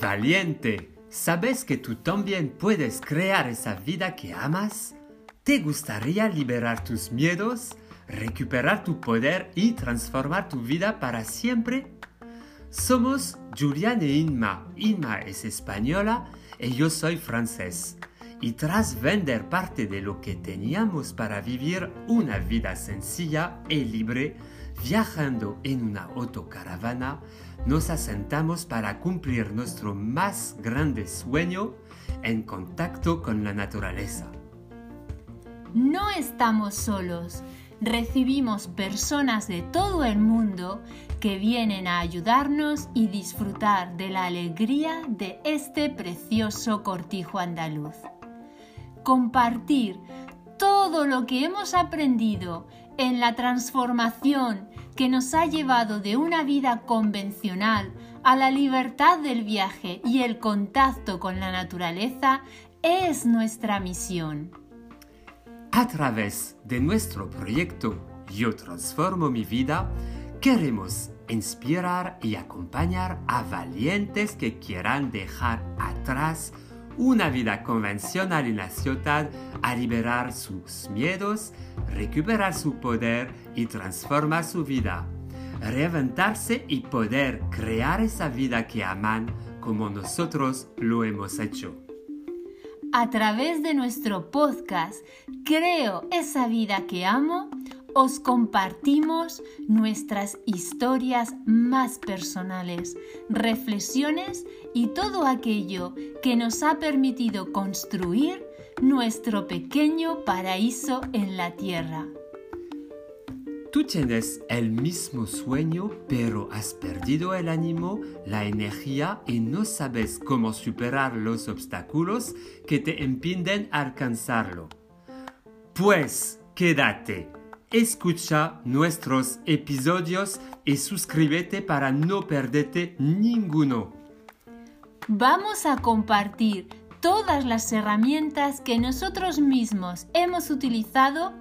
Valiente, ¿sabes que tú también puedes crear esa vida que amas? ¿Te gustaría liberar tus miedos, recuperar tu poder y transformar tu vida para siempre? Somos Julian e Inma. Inma es española y yo soy francés. Y tras vender parte de lo que teníamos para vivir una vida sencilla y libre, viajando en una autocaravana, nos asentamos para cumplir nuestro más grande sueño en contacto con la naturaleza. No estamos solos. Recibimos personas de todo el mundo que vienen a ayudarnos y disfrutar de la alegría de este precioso cortijo andaluz. Compartir todo lo que hemos aprendido en la transformación que nos ha llevado de una vida convencional a la libertad del viaje y el contacto con la naturaleza es nuestra misión. A través de nuestro proyecto Yo Transformo mi vida, queremos inspirar y acompañar a valientes que quieran dejar atrás una vida convencional en la ciudad a liberar sus miedos, recuperar su poder y transformar su vida, reventarse y poder crear esa vida que aman como nosotros lo hemos hecho. A través de nuestro podcast Creo esa vida que amo, os compartimos nuestras historias más personales, reflexiones y todo aquello que nos ha permitido construir nuestro pequeño paraíso en la tierra. Tú tienes el mismo sueño, pero has perdido el ánimo, la energía y no sabes cómo superar los obstáculos que te impiden alcanzarlo. Pues quédate escucha nuestros episodios y suscríbete para no perderte ninguno. Vamos a compartir todas las herramientas que nosotros mismos hemos utilizado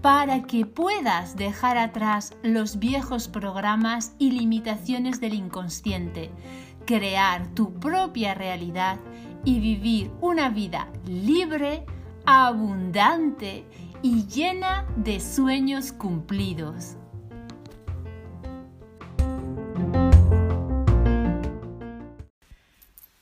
para que puedas dejar atrás los viejos programas y limitaciones del inconsciente, crear tu propia realidad y vivir una vida libre, abundante y llena de sueños cumplidos.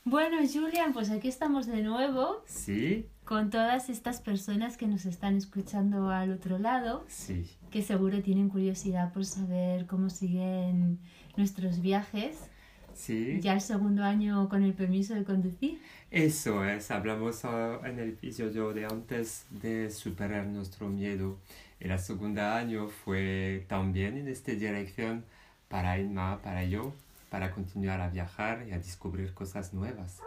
Bueno, Julian, pues aquí estamos de nuevo. Sí. Con todas estas personas que nos están escuchando al otro lado. Sí. Que seguro tienen curiosidad por saber cómo siguen nuestros viajes. Sí. Ya el segundo año con el permiso de conducir. Eso es, hablamos ah, en el episodio de antes de superar nuestro miedo. El segundo año fue también en esta dirección para Inma, para yo, para continuar a viajar y a descubrir cosas nuevas.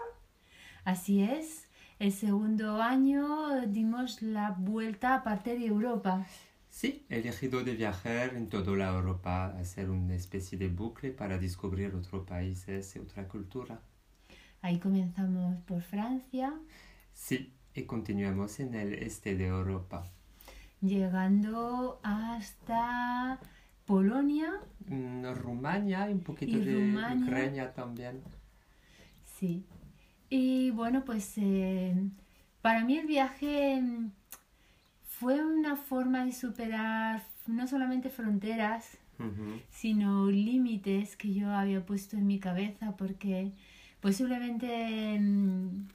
Así es, el segundo año dimos la vuelta a parte de Europa. Sí, he elegido de viajar en toda la Europa, hacer una especie de bucle para descubrir otros países y otra cultura. Ahí comenzamos por Francia. Sí, y continuamos en el este de Europa. Llegando hasta Polonia. Mm, Rumania un poquito de Ucrania también. Sí. Y bueno, pues eh, para mí el viaje fue una forma de superar no solamente fronteras, sino límites que yo había puesto en mi cabeza porque posiblemente mm,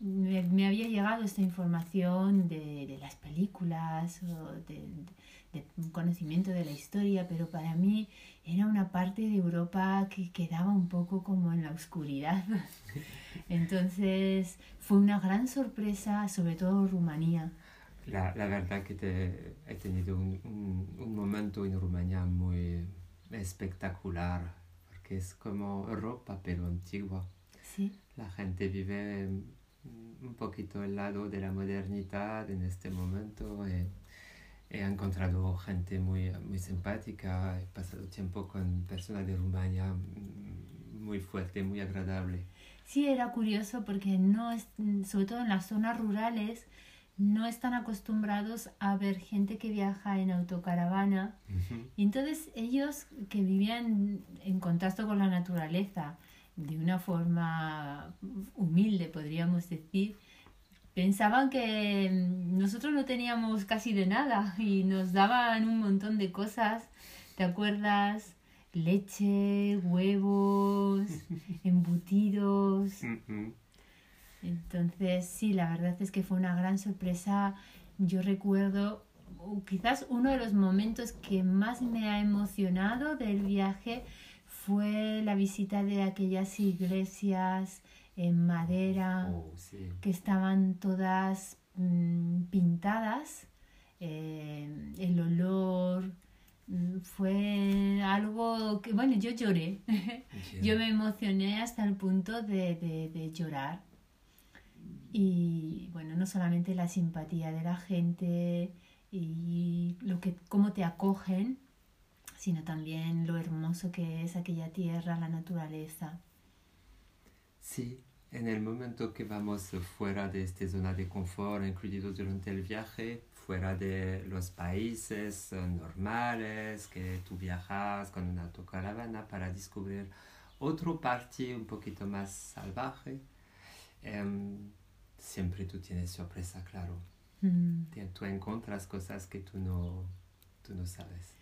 me, había llegado esta información de, las películas o de, un conocimiento de la historia, pero para mí era una parte de Europa que quedaba un poco como en la oscuridad. Entonces fue una gran sorpresa, sobre todo Rumanía. La, la verdad que te, he tenido un, un, momento en Rumania muy espectacular, porque es como Europa, pero antigua. Sí. La gente vive un poquito al lado de la modernidad en este momento. He, he encontrado gente muy, muy simpática, he pasado tiempo con personas de Rumania muy fuerte, muy agradable. Sí, era curioso porque no es, sobre todo en las zonas rurales, no están acostumbrados a ver gente que viaja en autocaravana. Y entonces ellos que vivían en contacto con la naturaleza de una forma humilde, podríamos decir, pensaban que nosotros no teníamos casi de nada y nos daban un montón de cosas. ¿Te acuerdas? Leche, huevos, embutidos. Entonces, sí, la verdad es que fue una gran sorpresa. Yo recuerdo quizás uno de los momentos que más me ha emocionado del viaje fue la visita de aquellas iglesias en madera Oh, sí. que estaban todas mm, pintadas. Eh, el olor mm, fue algo que, bueno, yo lloré. yo me emocioné hasta el punto de, de, de llorar. Y bueno, no solamente la simpatía de la gente y lo que, cómo te acogen, sino también lo hermoso que es aquella tierra, la naturaleza. Sí, en el momento que vamos fuera de esta zona de confort, incluido durante el viaje, fuera de los países eh, normales que tú viajas con una autocaravana para descubrir otro parte un poquito más salvaje, em, siempre tú tienes sorpresa, claro. Mm. Tú encuentras cosas que tú no, tú no sabes.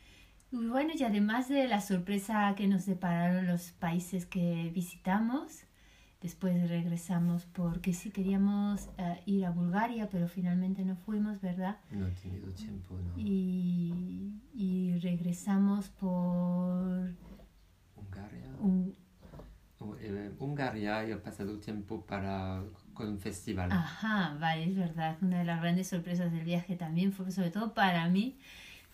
Y Bueno, y además de la sorpresa que nos depararon los países que visitamos, después regresamos porque sí queríamos eh, ir a Bulgaria, pero finalmente no fuimos, ¿verdad? No he tenido tiempo, ¿no? Y, y regresamos por Hungaria. un... Oh, eh, Hungaria, yo he pasado tiempo para, con un festival. Ajá, vale, es verdad. Una de las grandes sorpresas del viaje también fue, sobre todo para mí,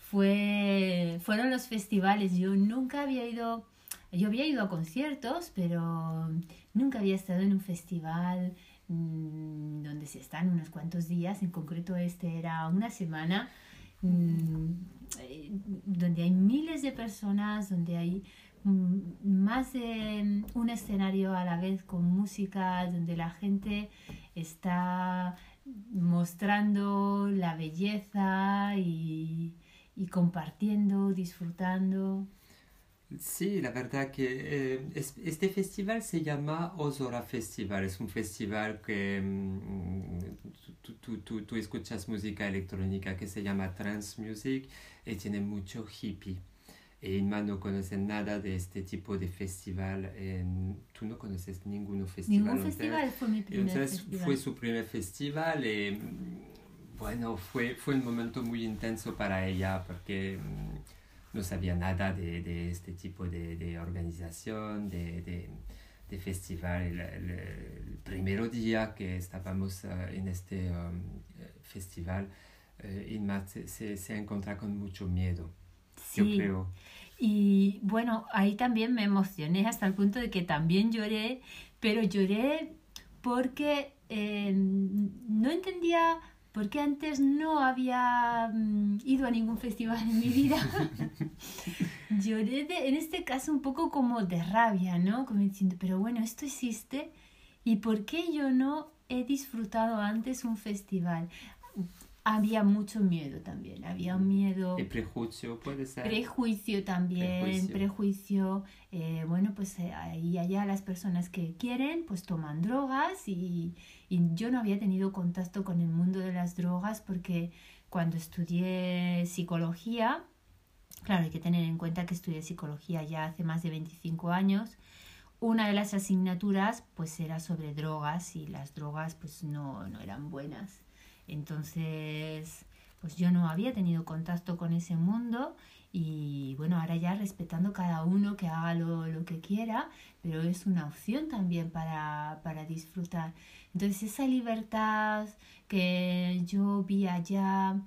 fue, fueron los festivales. Yo nunca había ido, yo había ido a conciertos, pero nunca había estado en un festival mm, donde se están unos cuantos días. En concreto, este era una semana. mm, eh, donde hay miles de personas, donde hay mm, más de un escenario a la vez con música, donde la gente está mostrando la belleza y, y compartiendo, disfrutando. Sí, la verdad que eh, es- este festival se llama Ozora Festival. Es un festival que mm, tú, tú- tú- tú escuchas música electrónica que se llama trance music y tiene mucho hippie. E Inma no conoce nada de este tipo de festival. tú no conoces ningún festival. Ningún festival fue mi Y primer entonces festival. fue su primer festival y mm, bueno, fue, fue un momento muy intenso para ella porque mm, no sabía nada de, de este tipo de, de organización, de, de, de festival. El, el- el primer día que estábamos eh, en este um, festival, eh, Inma se, se, se con mucho miedo, yo Sí. creo. Y bueno, ahí también me emocioné hasta el punto de que también lloré, pero lloré porque eh, no entendía por qué antes no había mm, ido a ningún festival en mi vida. lloré de- en este caso un poco como de rabia, ¿no? Como diciendo, pero bueno, esto existe y ¿por qué yo no he disfrutado antes un festival? Había mucho miedo también, había un miedo El prejuicio puede ser. prejuicio también, Prejuicio. prejuicio, eh, bueno, pues eh, ahí allá las personas que quieren, pues toman drogas y, y yo no había tenido contacto con el mundo de las drogas porque cuando estudié psicología, claro, hay que tener en cuenta que estudié psicología ya hace más de 25 años, una de las asignaturas pues era sobre drogas y las drogas pues no, no eran buenas. Entonces, pues yo no había tenido contacto con ese mundo y bueno, ahora ya respetando cada uno que haga lo, lo que quiera, pero es una opción también para, para disfrutar. Entonces esa libertad que yo vi allá,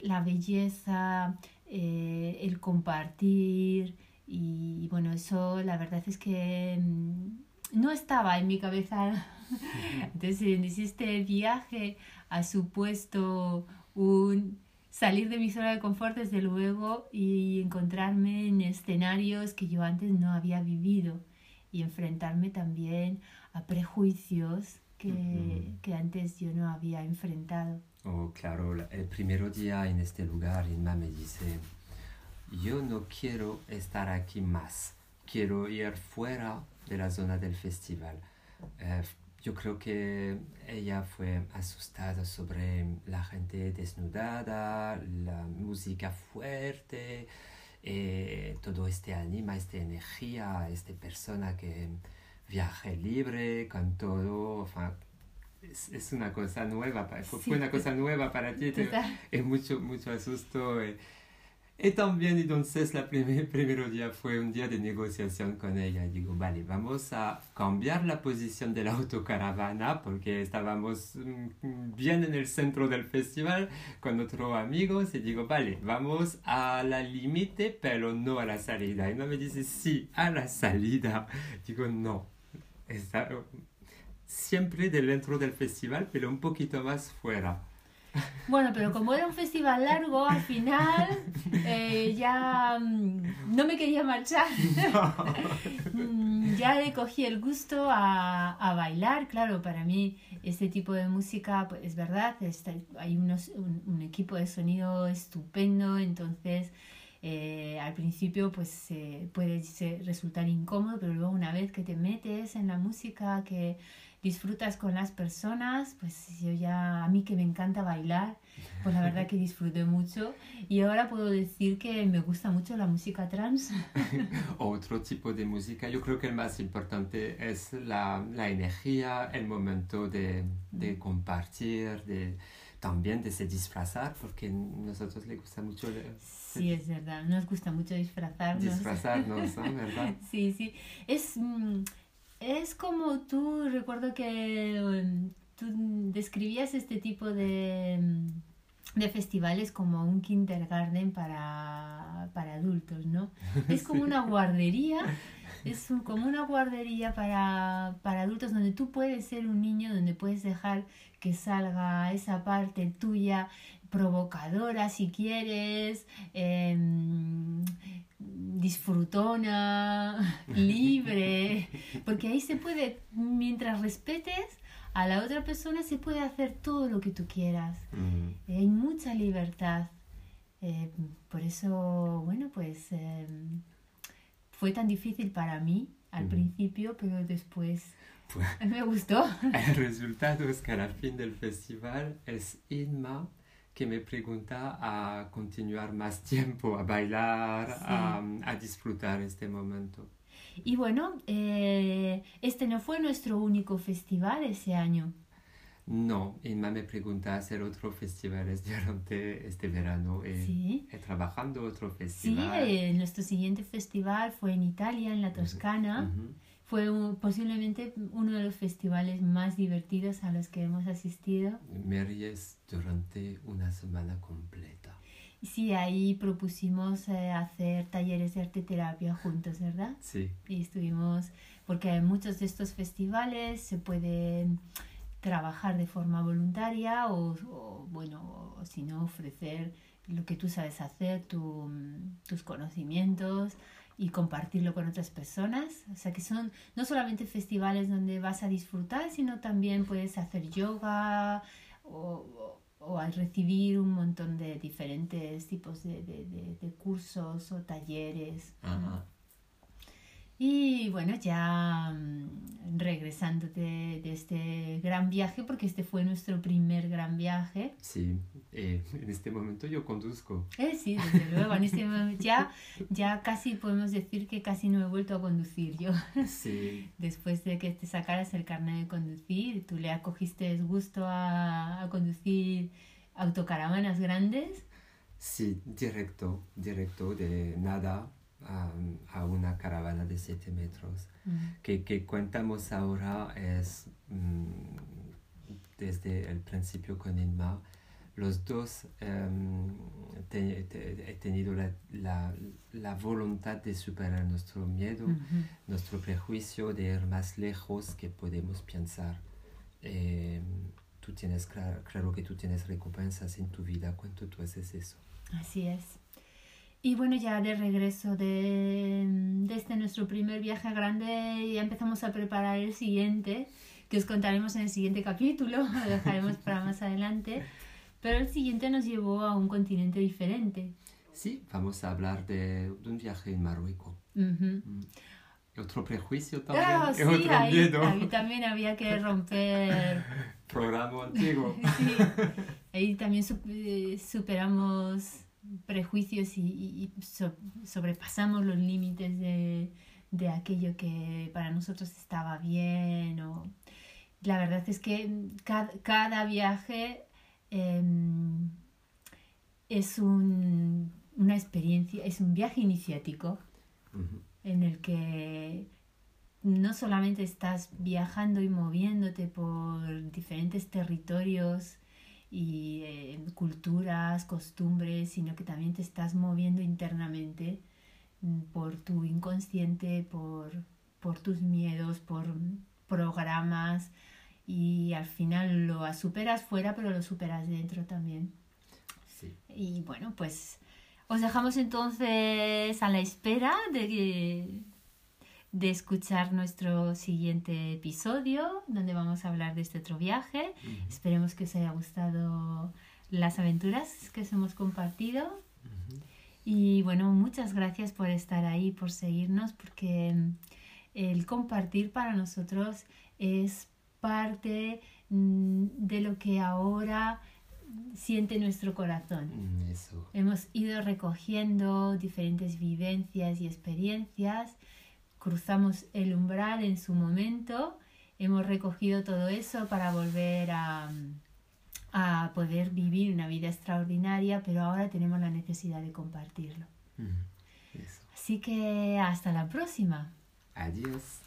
la belleza, eh, el compartir y bueno, eso la verdad es que mm, no estaba en mi cabeza. Entonces en este viaje ha supuesto un salir de mi zona de confort desde luego y encontrarme en escenarios que yo antes no había vivido y enfrentarme también a prejuicios que, que antes yo no había enfrentado. Oh, claro, el primer día en este lugar, Inma me dice, yo no quiero estar aquí más, quiero ir fuera de la zona del festival. Eh, yo creo que ella fue asustada sobre la gente desnudada, la música fuerte, eh, todo este anima, esta energía, esta persona que viaje libre con todo, es, una cosa nueva, fue una cosa nueva para ti, es mucho, mucho asusto. Eh. Y también entonces el primer, primer día fue un día de negociación con ella. Digo, vale, vamos a cambiar la posición de la autocaravana porque estábamos mm, bien en el centro del festival con otros amigos y digo, vale, vamos a la límite pero no a la salida. Y no me dice, sí, a la salida. Digo, no. Está siempre dentro del festival pero un poquito más fuera. Bueno, pero como era un festival largo, al final eh, ya mm, no me quería marchar. Mm, ya le cogí el gusto a, a, bailar. Claro, para mí este tipo de música, pues es verdad, está, hay unos, un, equipo de sonido estupendo, entonces... Eh, al principio pues puede resultar incómodo, pero luego una vez que te metes en la música, que disfrutas con las personas, pues yo ya, a mí que me encanta bailar, pues la verdad que disfruté mucho y ahora puedo decir que me gusta mucho la música trans. Otro tipo de música, yo creo que el más importante es la, la energía, el momento de, de compartir, de también de se disfrazar, porque a nosotros le gusta mucho. sí, es verdad, nos gusta mucho disfrazarnos. Disfrazarnos, ¿verdad? sí, sí. Es. Mm, es como tú, recuerdo que um, tú describías este tipo de, mm, de festivales como un kindergarten para, para adultos, ¿no? Es como una guardería, es como una guardería para, para adultos donde tú puedes ser un niño, donde puedes dejar que salga esa parte tuya provocadora si quieres, eh, disfrutona, libre, porque ahí se puede, mientras respetes a la otra persona, se puede hacer todo lo que tú quieras. Hay mucha libertad. Eh, por eso, bueno, pues em, fue tan difícil para mí al principio, pero después pues, me gustó. El resultado es que al fin del festival es Inma que me pregunta a continuar más tiempo, a bailar, a, disfrutar este momento. Y bueno, eh, este no fue nuestro único festival ese año. No, Inma me pregunta hacer otros festivales durante este verano. Eh, ¿Sí? trabajando otro festival. Sí, eh, nuestro siguiente festival fue en Italia, en la Toscana fue posiblemente uno de los festivales más divertidos a los que hemos asistido. Me ríes durante una semana completa. Sí, ahí propusimos eh, hacer talleres de arte terapia juntos, ¿verdad? Sí. Y estuvimos, porque en muchos de estos festivales se puede trabajar de forma voluntaria o, o bueno, o si no, ofrecer lo que tú sabes hacer, tu, tus conocimientos y compartirlo con otras personas. O sea que son no solamente festivales donde vas a disfrutar, sino también puedes hacer yoga o, o, al recibir un montón de diferentes tipos de, de, de, cursos o talleres. Y bueno, ya mm, regresando de, este gran viaje, porque este fue nuestro primer gran viaje. Sí, eh, en este momento yo conduzco. Eh, sí, desde luego, en este momento ya, ya casi podemos decir que casi no he vuelto a conducir yo. Sí. Después de que te sacaras el carnet de conducir, tú le acogiste gusto a, a conducir autocaravanas grandes. Sí, directo, directo, de nada a, una caravana de 7 metros. que, que contamos ahora es mm, desde el principio con Inma. Los dos em, he tenido la, la, la, voluntad de superar nuestro miedo, nuestro prejuicio, de ir más lejos que podemos pensar. Em, tú tienes claro, claro que tú tienes recompensas en tu vida cuando tú haces eso. Así es. Y bueno, ya de regreso de, este nuestro primer viaje grande, ya empezamos a preparar el siguiente, que os contaremos en el siguiente capítulo, lo dejaremos para más adelante. Pero el siguiente nos llevó a un continente diferente. Sí, vamos a hablar de, de un viaje en Marruecos. Ujú. Otro prejuicio también, Ah, y sí, otro ahí, miedo. ahí también había que romper. Programa antiguo. Sí, ahí también eh, superamos prejuicios y, y- y so- sobrepasamos los límites de, de aquello que para nosotros estaba bien. O... La verdad es que cada, cada viaje em, es un- una experiencia, es un viaje iniciático en el que no solamente estás viajando y moviéndote por diferentes territorios y eh, culturas, costumbres, sino que también te estás moviendo internamente mm, por tu inconsciente, por, por tus miedos, por programas y al final lo superas fuera, pero lo superas dentro también. Sí. Y bueno, pues os dejamos entonces a la espera de, que- de escuchar nuestro siguiente episodio, donde vamos a hablar de este otro viaje. Esperemos que os haya gustado las aventuras que os hemos compartido. Y bueno, muchas gracias por estar ahí, por seguirnos, porque mm, el compartir para nosotros es parte mm, de lo que ahora siente nuestro corazón. Mm, Eso. Hemos ido recogiendo diferentes vivencias y experiencias, cruzamos el umbral en su momento, hemos recogido todo eso para volver a, a poder vivir una vida extraordinaria, pero ahora tenemos la necesidad de compartirlo. Así que hasta la próxima. Adiós.